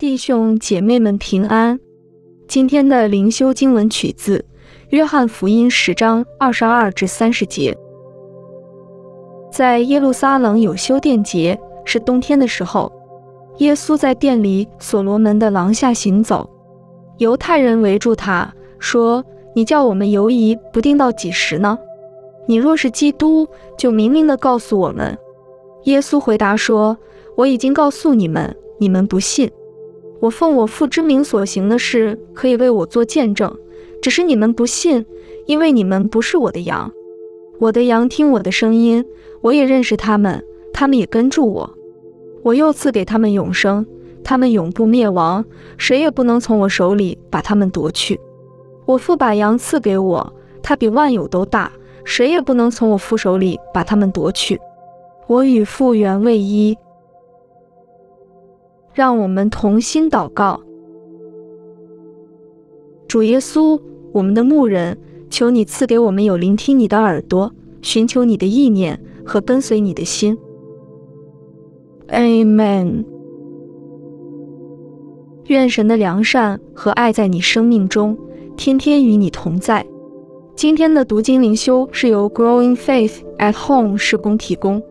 弟兄姐妹们平安。今天的灵修经文取自《约翰福音》十章二十二至三十节。在耶路撒冷有修殿节，是冬天的时候，耶稣在殿里所罗门的廊下行走。犹太人围住他说：“你叫我们犹疑不定到几时呢？你若是基督，就明明的告诉我们。”耶稣回答说：“我已经告诉你们，你们不信。”我奉我父之名所行的事，可以为我做见证，只是你们不信，因为你们不是我的羊。我的羊听我的声音，我也认识他们，他们也跟住我。我又赐给他们永生，他们永不灭亡，谁也不能从我手里把他们夺去。我父把羊赐给我，他比万有都大，谁也不能从我父手里把他们夺去。我与父原为一。让我们同心祷告，主耶稣，我们的牧人，求你赐给我们有聆听你的耳朵，寻求你的意念和跟随你的心。Amen。愿神的良善和爱在你生命中，天天与你同在。今天的读经灵修是由 Growing Faith at Home 施工提供。